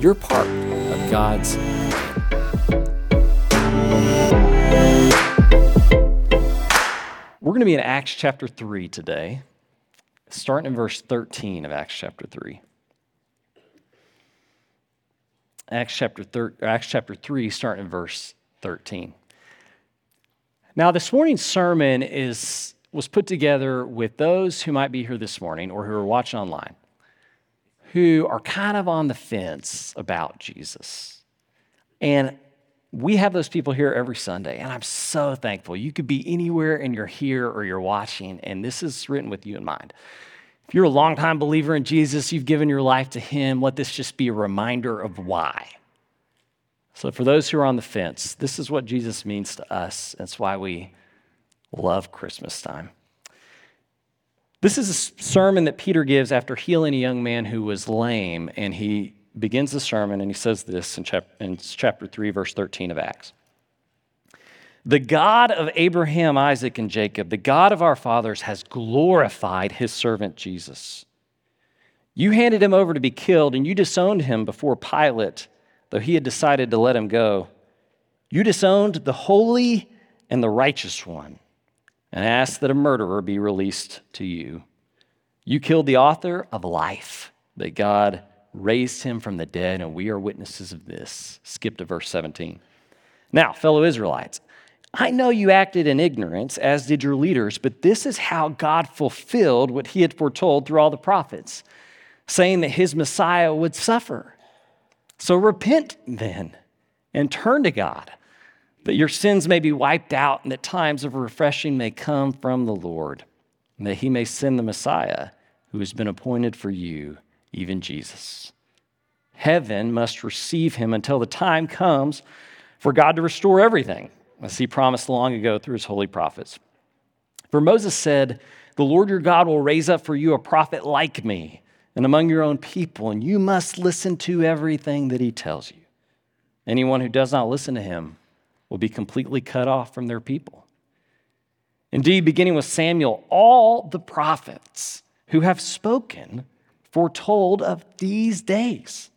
you're part of God's We're going to be in Acts chapter 3 today, starting in verse 13 of Acts chapter 3. Acts chapter, thir- Acts chapter 3, starting in verse 13. Now, this morning's sermon is, was put together with those who might be here this morning or who are watching online who are kind of on the fence about Jesus. And we have those people here every Sunday, and I'm so thankful. You could be anywhere and you're here or you're watching, and this is written with you in mind. If you're a longtime believer in Jesus, you've given your life to Him, let this just be a reminder of why. So, for those who are on the fence, this is what Jesus means to us. That's why we love Christmas time. This is a sermon that Peter gives after healing a young man who was lame, and he begins the sermon and he says this in, chap- in chapter 3, verse 13 of Acts. The God of Abraham, Isaac, and Jacob, the God of our fathers, has glorified his servant Jesus. You handed him over to be killed, and you disowned him before Pilate, though he had decided to let him go. You disowned the holy and the righteous one and asked that a murderer be released to you. You killed the author of life, but God raised him from the dead, and we are witnesses of this. Skip to verse 17. Now, fellow Israelites, I know you acted in ignorance, as did your leaders, but this is how God fulfilled what he had foretold through all the prophets, saying that his Messiah would suffer. So repent then and turn to God that your sins may be wiped out and that times of refreshing may come from the Lord, and that he may send the Messiah who has been appointed for you, even Jesus. Heaven must receive him until the time comes for God to restore everything, as he promised long ago through his holy prophets. For Moses said, The Lord your God will raise up for you a prophet like me and among your own people, and you must listen to everything that he tells you. Anyone who does not listen to him will be completely cut off from their people. Indeed, beginning with Samuel, all the prophets who have spoken foretold of these days.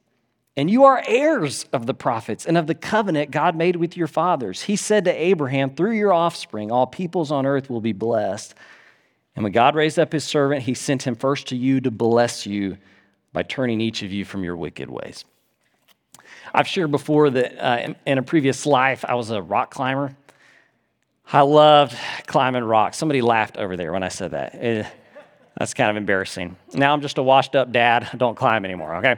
And you are heirs of the prophets and of the covenant God made with your fathers. He said to Abraham, Through your offspring, all peoples on earth will be blessed. And when God raised up his servant, he sent him first to you to bless you by turning each of you from your wicked ways. I've shared before that uh, in, in, a previous life, I was a rock climber. I loved climbing rocks. Somebody laughed over there when I said that. It, that's kind of embarrassing. Now I'm just a washed up dad. I don't climb anymore, okay?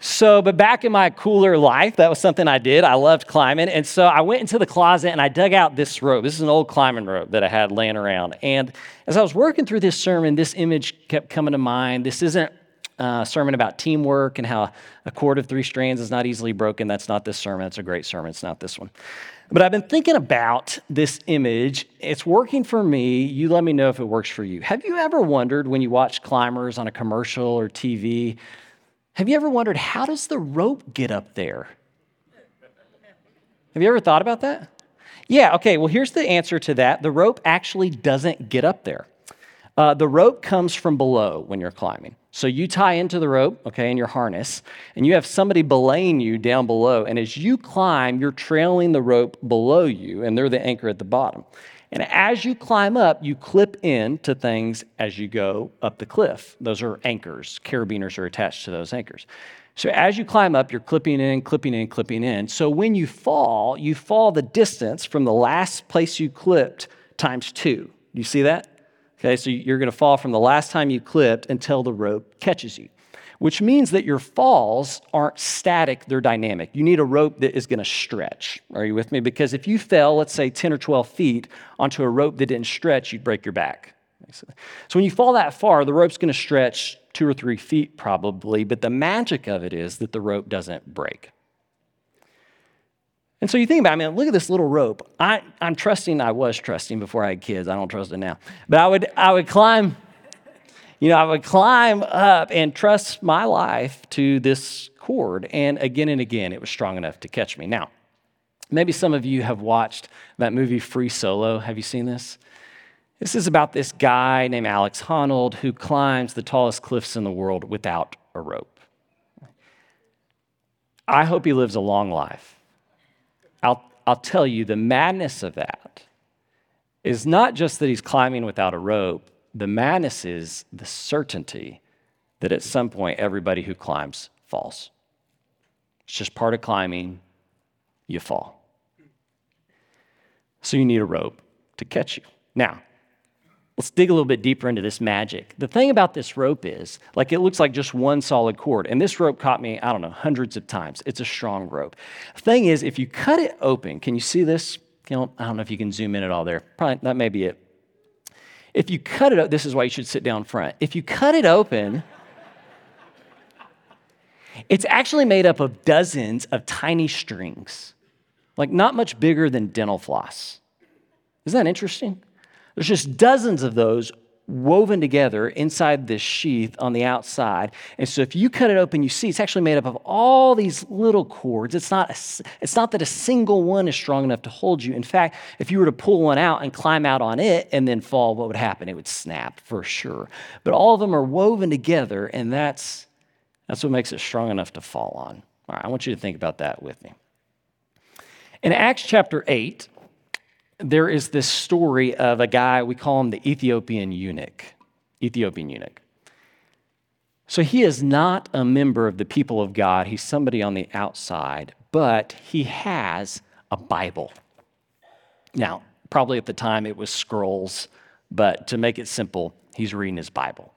So, but back in my cooler life, that was something I did. I loved climbing. And so I went into the closet and I dug out this rope. This is an old climbing rope that I had laying around. And as I was working through this sermon, this image kept coming to mind. This isn't uh, sermon about teamwork and how a cord of three strands is not easily broken. That's not this sermon. It's a great sermon. It's not this one. But I've been thinking about this image. It's working for me. You let me know if it works for you. Have you ever wondered when you watch climbers on a commercial or TV? Have you ever wondered how does the rope get up there? Have you ever thought about that? Yeah, okay, well, here's the answer to that. The rope actually doesn't get up there. Uh, the rope comes from below when you're climbing. So you tie into the rope, okay, in your harness, and you have somebody belaying you down below. And as you climb, you're trailing the rope below you, and they're the anchor at the bottom. And as you climb up, you clip in to things as you go up the cliff. Those are anchors. Carabiners are attached to those anchors. So as you climb up, you're clipping in, clipping in, clipping in. So when you fall, you fall the distance from the last place you clipped times two. Do you see that? Okay, so you're going to fall from the last time you clipped until the rope catches you, which means that your falls aren't static, they're dynamic. You need a rope that is going to stretch. Are you with me? Because if you fell, let's say 10 or 12 feet onto a rope that didn't stretch, you'd break your back. So when you fall that far, the rope's going to stretch two or three feet probably, but the magic of it is that the rope doesn't break. And so you think about, it, I mean, look at this little rope. I, I'm trusting, I was trusting before I had kids. I don't trust it now. But I would, I would climb, you know, I would climb up and trust my life to this cord. And again and again, it was strong enough to catch me. Now, maybe some of you have watched that movie Free Solo. Have you seen this? This is about this guy named Alex Honnold who climbs the tallest cliffs in the world without a rope. I hope he lives a long life. I'll, I'll tell you, the madness of that is not just that he's climbing without a rope, the madness is the certainty that at some point everybody who climbs falls. It's just part of climbing, you fall. So you need a rope to catch you. Now, Let's dig a little bit deeper into this magic. The thing about this rope is, like, it looks like just one solid cord. And this rope caught me, I don't know, hundreds of times. It's a strong rope. Thing is, if you cut it open, can you see this? You know, I don't know if you can zoom in at all there. Probably, that may be it. If you cut it, this is why you should sit down front. If you cut it open, it's actually made up of dozens of tiny strings, like not much bigger than dental floss. Isn't that interesting? There's just dozens of those woven together inside this sheath on the outside. And so if you cut it open, you see it's actually made up of all these little cords. It's not, a, it's not that a single one is strong enough to hold you. In fact, if you were to pull one out and climb out on it and then fall, what would happen? It would snap for sure. But all of them are woven together, and that's, that's what makes it strong enough to fall on. All right, I want you to think about that with me. In Acts chapter 8, there is this story of a guy, we call him the Ethiopian eunuch. Ethiopian eunuch. So he is not a member of the people of God, he's somebody on the outside, but he has a Bible. Now, probably at the time it was scrolls, but to make it simple, he's reading his Bible.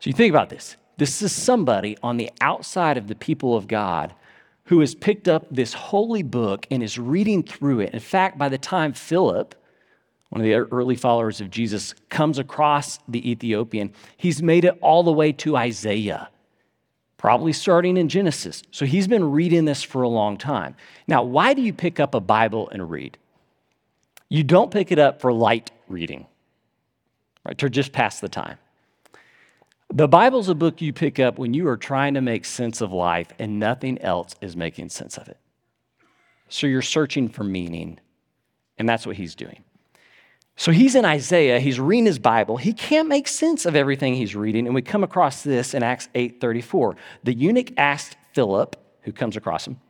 So you think about this. This is somebody on the outside of the people of God who has picked up this holy book and is reading through it. In fact, by the time Philip, one of the early followers of Jesus, comes across the Ethiopian, he's made it all the way to Isaiah, probably starting in Genesis. So he's been reading this for a long time. Now, why do you pick up a Bible and read? You don't pick it up for light reading, right, to just pass the time. The Bible's a book you pick up when you are trying to make sense of life and nothing else is making sense of it. So you're searching for meaning, and that's what he's doing. So he's in Isaiah, he's reading his Bible. He can't make sense of everything he's reading, and we come across this in Acts 8:34. The eunuch asked Philip, who comes across him,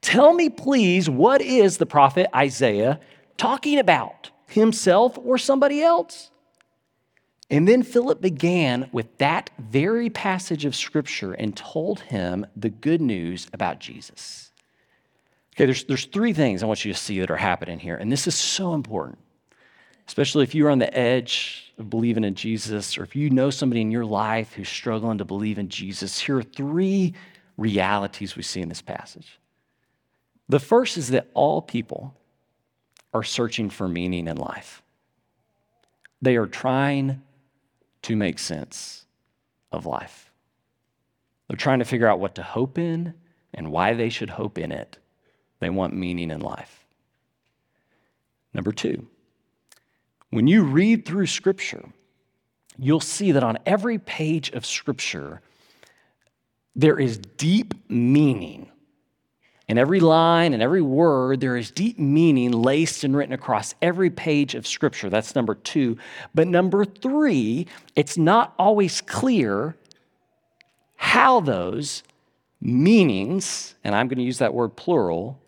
"Tell me please, what is the prophet Isaiah talking about? Himself or somebody else?" And then Philip began with that very passage of scripture and told him the good news about Jesus. Okay, there's, there's three things I want you to see that are happening here, and this is so important, especially if you're on the edge of believing in Jesus, or if you know somebody in your life who's struggling to believe in Jesus. Here are three realities we see in this passage. The first is that all people are searching for meaning in life, they are trying to make sense of life. They're trying to figure out what to hope in and why they should hope in it. They want meaning in life. Number two, when you read through Scripture, you'll see that on every page of Scripture, there is deep meaning in every line and every word, there is deep meaning laced and written across every page of Scripture. That's number two. But number three, it's not always clear how those meanings, and I'm going to use that word plural,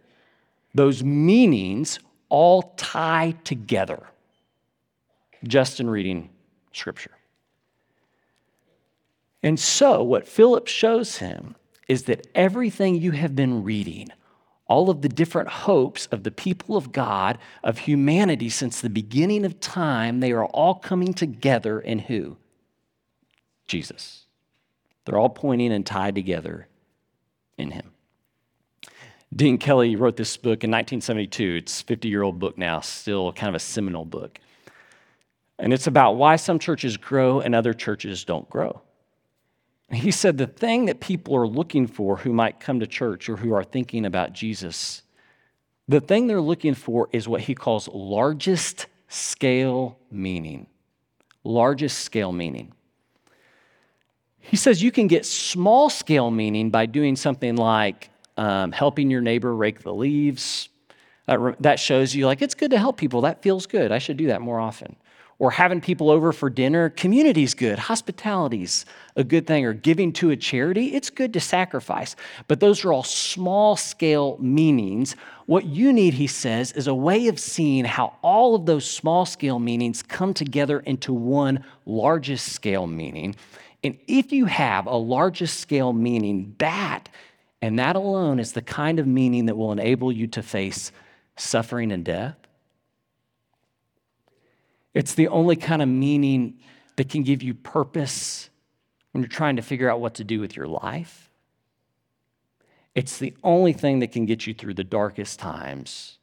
those meanings all tie together just in reading Scripture. And so, what Philip shows him is that everything you have been reading, all of the different hopes of the people of God, of humanity since the beginning of time, they are all coming together in who? Jesus. They're all pointing and tied together in Him. Dean Kelley wrote this book in 1972. It's a 50 year old book now, still kind of a seminal book. And it's about why some churches grow and other churches don't grow. He said the thing that people are looking for who might come to church or who are thinking about Jesus, the thing they're looking for is what he calls largest scale meaning. Largest scale meaning. He says you can get small scale meaning by doing something like um, helping your neighbor rake the leaves. That, that shows you, like, it's good to help people. That feels good. I should do that more often or having people over for dinner, community's good, hospitality's a good thing, or giving to a charity, it's good to sacrifice. But those are all small scale meanings. What you need, he says, is a way of seeing how all of those small scale meanings come together into one largest scale meaning. And if you have a largest scale meaning, that and that alone is the kind of meaning that will enable you to face suffering and death it's the only kind of meaning that can give you purpose when you're trying to figure out what to do with your life. It's the only thing that can get you through the darkest times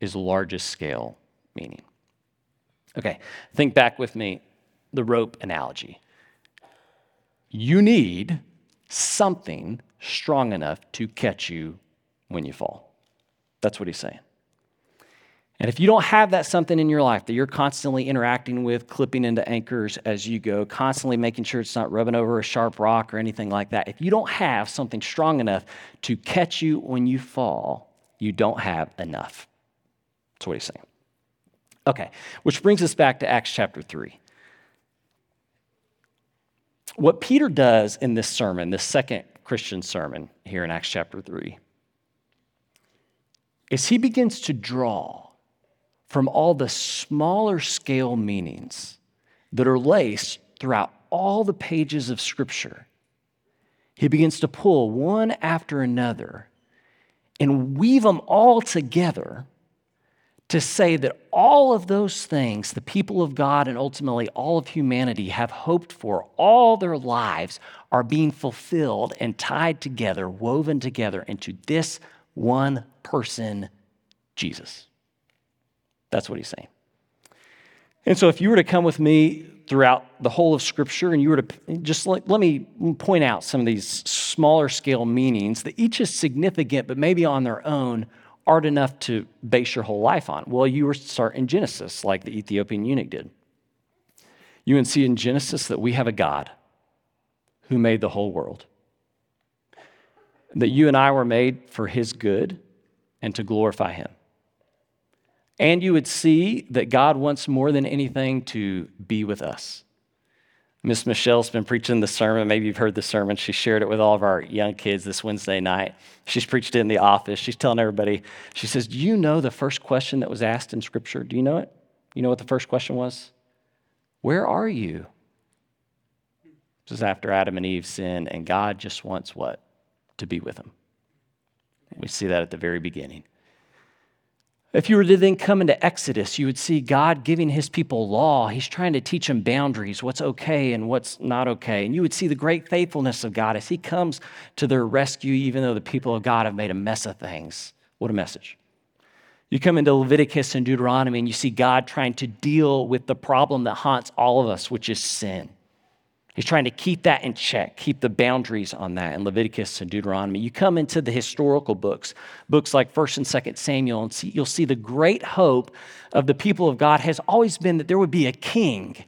is largest scale meaning. Okay, think back with me the rope analogy. You need something strong enough to catch you when you fall. That's what he's saying. And if you don't have that something in your life that you're constantly interacting with, clipping into anchors as you go, constantly making sure it's not rubbing over a sharp rock or anything like that, if you don't have something strong enough to catch you when you fall, you don't have enough. That's what he's saying. Okay, which brings us back to Acts chapter 3. What Peter does in this sermon, this second Christian sermon here in Acts chapter 3, is he begins to draw from all the smaller scale meanings that are laced throughout all the pages of Scripture. He begins to pull one after another and weave them all together to say that all of those things the people of God and ultimately all of humanity have hoped for all their lives are being fulfilled and tied together, woven together into this one person, Jesus. That's what he's saying. And so, if you were to come with me throughout the whole of Scripture and you were to just let, let me point out some of these smaller scale meanings that each is significant, but maybe on their own aren't enough to base your whole life on. Well, you were start in Genesis, like the Ethiopian eunuch did. You can see in Genesis that we have a God who made the whole world, that you and I were made for his good and to glorify him. And you would see that God wants more than anything to be with us. Miss Michelle's been preaching the sermon. Maybe you've heard the sermon. She shared it with all of our young kids this Wednesday night. She's preached it in the office. She's telling everybody, she says, Do you know the first question that was asked in Scripture? Do you know it? You know what the first question was? Where are you? This is after Adam and Eve sinned, and God just wants what? To be with them. We see that at the very beginning. If you were to then come into Exodus, you would see God giving his people law. He's trying to teach them boundaries, what's okay and what's not okay. And you would see the great faithfulness of God as he comes to their rescue, even though the people of God have made a mess of things. What a message. You come into Leviticus and Deuteronomy, and you see God trying to deal with the problem that haunts all of us, which is sin. He's trying to keep that in check, keep the boundaries on that in Leviticus and Deuteronomy. You come into the historical books, books like 1st and 2nd Samuel, and see, you'll see the great hope of the people of God has always been that there would be a king,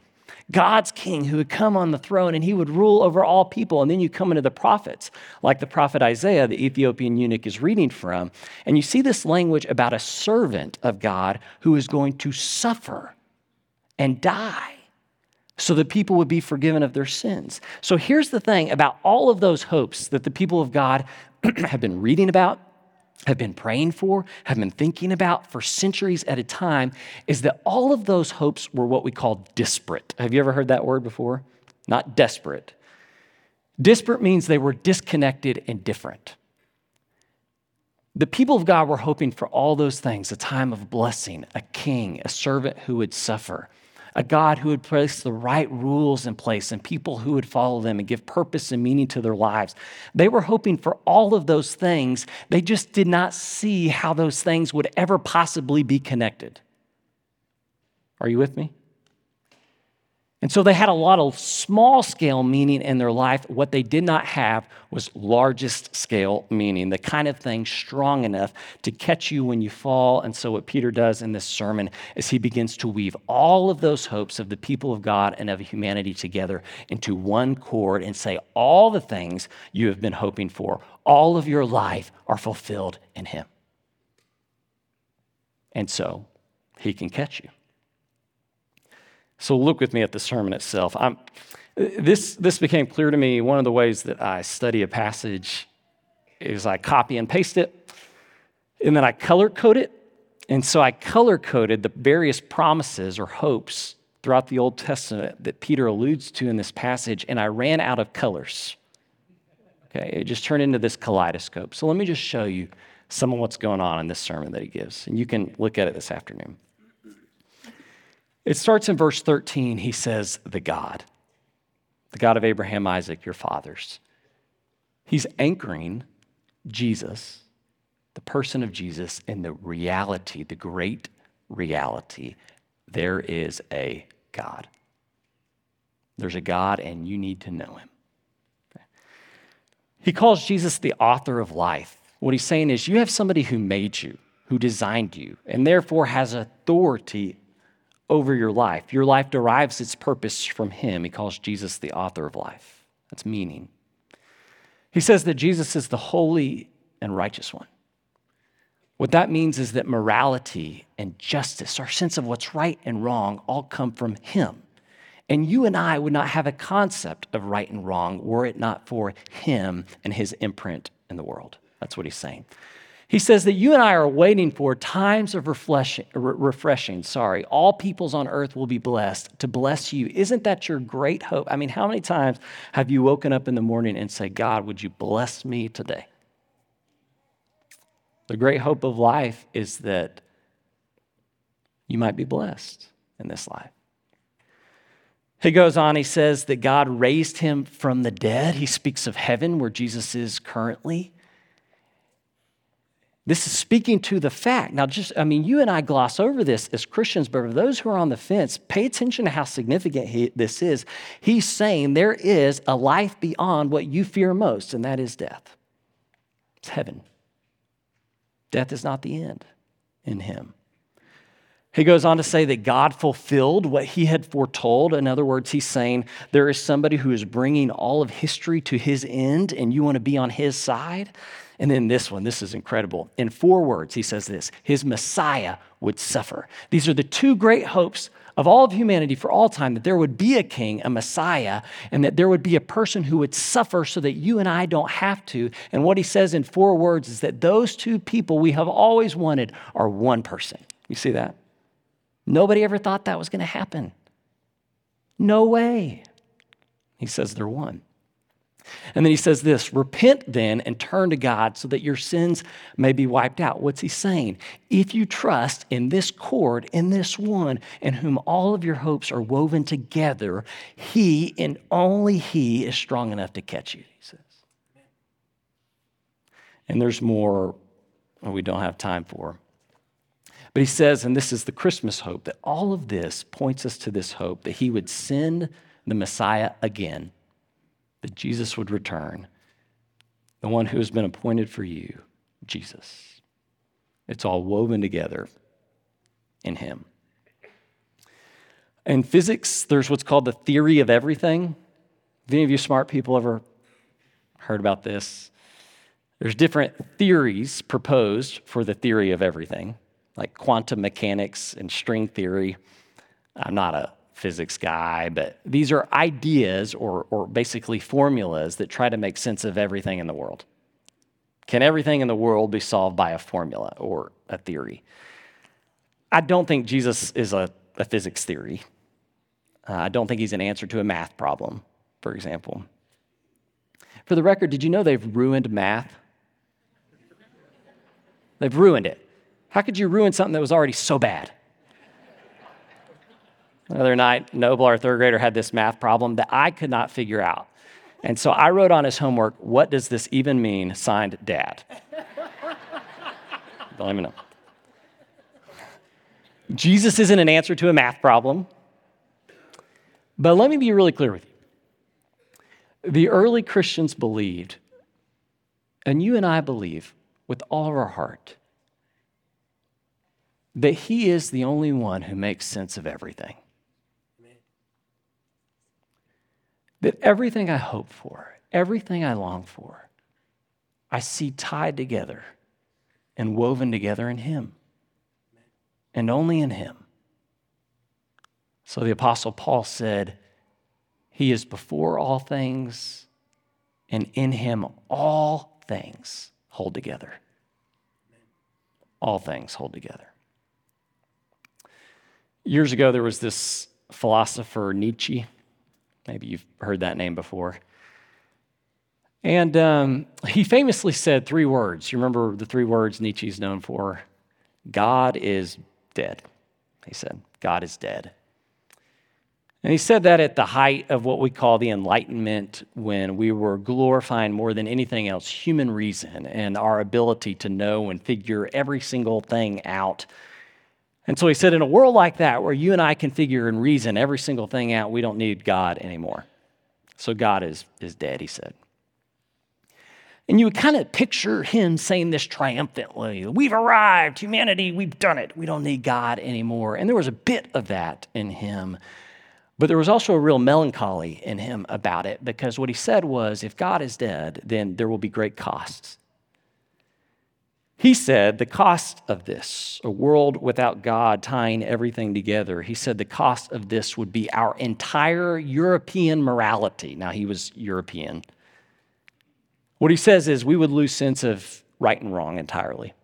God's king, who would come on the throne and he would rule over all people. And then you come into the prophets, like the prophet Isaiah, the Ethiopian eunuch is reading from, and you see this language about a servant of God who is going to suffer and die so that people would be forgiven of their sins. So here's the thing about all of those hopes that the people of God have been reading about, have been praying for, have been thinking about for centuries at a time is that all of those hopes were what we call disparate. Have you ever heard that word before? Not desperate. Disparate means they were disconnected and different. The people of God were hoping for all those things a time of blessing, a king, a servant who would suffer a God who would place the right rules in place and people who would follow them and give purpose and meaning to their lives. They were hoping for all of those things. They just did not see how those things would ever possibly be connected. Are you with me? And so they had a lot of small scale meaning in their life. What they did not have was largest scale meaning, the kind of thing strong enough to catch you when you fall. And so, what Peter does in this sermon is he begins to weave all of those hopes of the people of God and of humanity together into one cord and say, All the things you have been hoping for, all of your life are fulfilled in him. And so, he can catch you. So look with me at the sermon itself. I'm, this, this became clear to me. One of the ways that I study a passage is I copy and paste it, and then I color code it. And so I color coded the various promises or hopes throughout the Old Testament that Peter alludes to in this passage, and I ran out of colors. Okay, it just turned into this kaleidoscope. So let me just show you some of what's going on in this sermon that he gives, and you can look at it this afternoon. It starts in verse 13. He says, The God, the God of Abraham, Isaac, your fathers. He's anchoring Jesus, the person of Jesus, in the reality, the great reality. There is a God. There's a God, and you need to know him. He calls Jesus the author of life. What he's saying is, you have somebody who made you, who designed you, and therefore has authority over your life. Your life derives its purpose from Him. He calls Jesus the author of life. That's meaning. He says that Jesus is the holy and righteous one. What that means is that morality and justice, our sense of what's right and wrong, all come from Him. And you and I would not have a concept of right and wrong were it not for Him and His imprint in the world. That's what He's saying. He says that you and I are waiting for times of refreshing, refreshing. Sorry, all peoples on earth will be blessed to bless you. Isn't that your great hope? I mean, how many times have you woken up in the morning and say, God, would you bless me today? The great hope of life is that you might be blessed in this life. He goes on, he says that God raised him from the dead. He speaks of heaven where Jesus is currently. This is speaking to the fact. Now, just, I mean, you and I gloss over this as Christians, but for those who are on the fence, pay attention to how significant he, this is. He's saying there is a life beyond what you fear most, and that is death. It's heaven. Death is not the end in him. He goes on to say that God fulfilled what he had foretold. In other words, he's saying there is somebody who is bringing all of history to his end, and you want to be on his side. And then this one, this is incredible. In four words, he says this His Messiah would suffer. These are the two great hopes of all of humanity for all time that there would be a king, a Messiah, and that there would be a person who would suffer so that you and I don't have to. And what he says in four words is that those two people we have always wanted are one person. You see that? Nobody ever thought that was going to happen. No way. He says they're one. And then he says this repent then and turn to God so that your sins may be wiped out. What's he saying? If you trust in this cord, in this one, in whom all of your hopes are woven together, he and only he is strong enough to catch you, he says. And there's more we don't have time for. But he says, and this is the Christmas hope, that all of this points us to this hope that he would send the Messiah again that Jesus would return, the one who has been appointed for you, Jesus. It's all woven together in him. In physics, there's what's called the theory of everything. Have any of you smart people ever heard about this? There's different theories proposed for the theory of everything, like quantum mechanics and string theory. I'm not a physics guy, but these are ideas or, or basically formulas that try to make sense of everything in the world. Can everything in the world be solved by a formula or a theory? I don't think Jesus is a, a physics theory. Uh, I don't think he's an answer to a math problem, for example. For the record, did you know they've ruined math? They've ruined it. How could you ruin something that was already so bad? The other night, Noble, our third grader, had this math problem that I could not figure out. And so I wrote on his homework, What does this even mean? Signed, Dad. Don't even know. Jesus isn't an answer to a math problem. But let me be really clear with you. The early Christians believed, and you and I believe with all of our heart, that He is the only one who makes sense of everything. That everything I hope for, everything I long for, I see tied together and woven together in Him and only in Him. So the Apostle Paul said, He is before all things, and in Him all things hold together. All things hold together. Years ago, there was this philosopher, Nietzsche. Maybe you've heard that name before. And um, he famously said three words. You remember the three words Nietzsche's known for? God is dead. He said, God is dead. And he said that at the height of what we call the Enlightenment, when we were glorifying more than anything else human reason and our ability to know and figure every single thing out. And so he said, in a world like that, where you and I can figure and reason every single thing out, we don't need God anymore. So God is, is dead, he said. And you would kind of picture him saying this triumphantly We've arrived, humanity, we've done it. We don't need God anymore. And there was a bit of that in him. But there was also a real melancholy in him about it because what he said was if God is dead, then there will be great costs. He said the cost of this, a world without God tying everything together, he said the cost of this would be our entire European morality. Now, he was European. What he says is we would lose sense of right and wrong entirely.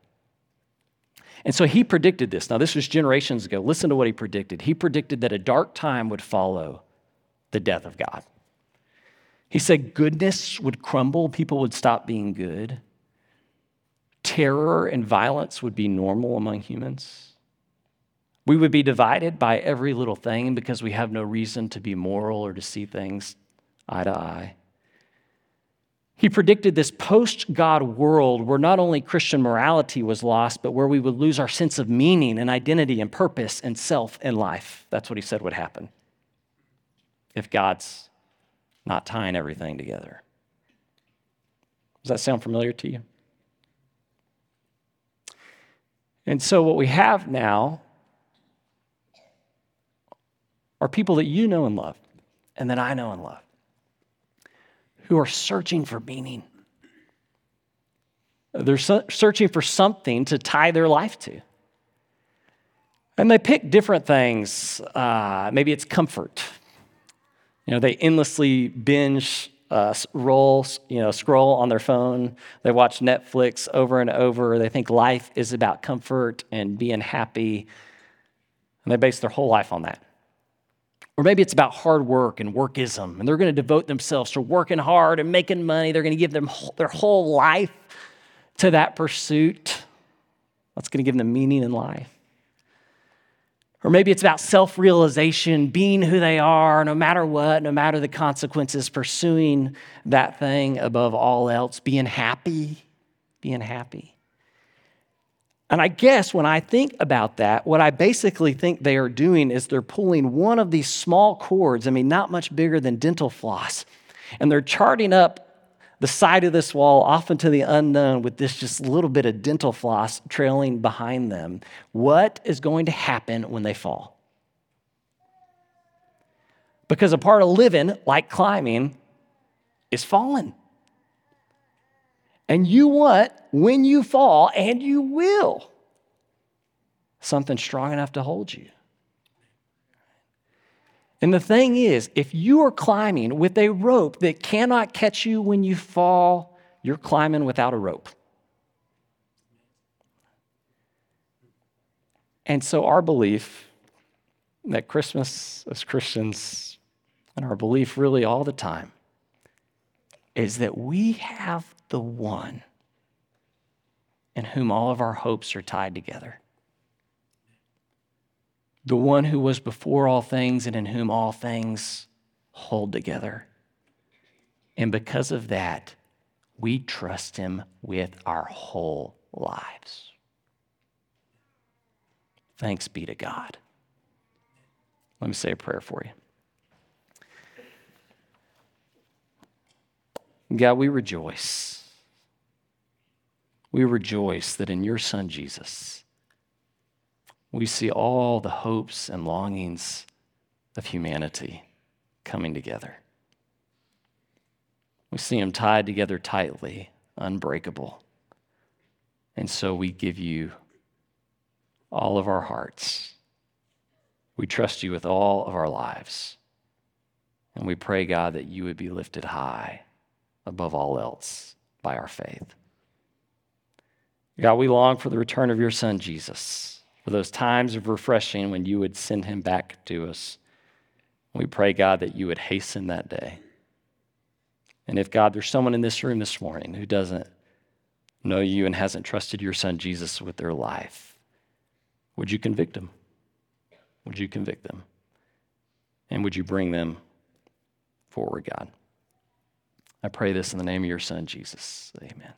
And so he predicted this. Now, this was generations ago. Listen to what he predicted. He predicted that a dark time would follow the death of God. He said goodness would crumble, people would stop being good, terror and violence would be normal among humans. We would be divided by every little thing because we have no reason to be moral or to see things eye to eye. He predicted this post God world where not only Christian morality was lost, but where we would lose our sense of meaning and identity and purpose and self and life. That's what he said would happen if God's not tying everything together. Does that sound familiar to you? And so, what we have now are people that you know and love, and that I know and love who are searching for meaning. They're searching for something to tie their life to. And they pick different things. Uh, maybe it's comfort. You know, they endlessly binge, uh, roll, you know, scroll on their phone. They watch Netflix over and over. They think life is about comfort and being happy. And they base their whole life on that. Or maybe it's about hard work and workism, and they're going to devote themselves to working hard and making money. They're going to give them their whole life to that pursuit. That's going to give them meaning in life. Or maybe it's about self realization, being who they are, no matter what, no matter the consequences, pursuing that thing above all else, being happy, being happy. And I guess when I think about that, what I basically think they are doing is they're pulling one of these small cords, I mean, not much bigger than dental floss, and they're charting up the side of this wall off into the unknown with this just little bit of dental floss trailing behind them. What is going to happen when they fall? Because a part of living, like climbing, is falling. And you want, when you fall, and you will, something strong enough to hold you. And the thing is, if you are climbing with a rope that cannot catch you when you fall, you're climbing without a rope. And so, our belief that Christmas as Christians, and our belief really all the time, is that we have the one in whom all of our hopes are tied together the one who was before all things and in whom all things hold together. And because of that, we trust him with our whole lives. Thanks be to God. Let me say a prayer for you. God, we rejoice. We rejoice that in your Son, Jesus, we see all the hopes and longings of humanity coming together. We see them tied together tightly, unbreakable. And so we give you all of our hearts. We trust you with all of our lives. And we pray, God, that you would be lifted high above all else by our faith. God, we long for the return of your Son, Jesus, for those times of refreshing when you would send him back to us. We pray, God, that you would hasten that day. And if, God, there's someone in this room this morning who doesn't know you and hasn't trusted your Son, Jesus, with their life, would you convict them? Would you convict them? And would you bring them forward, God? I pray this in the name of your Son, Jesus. Amen.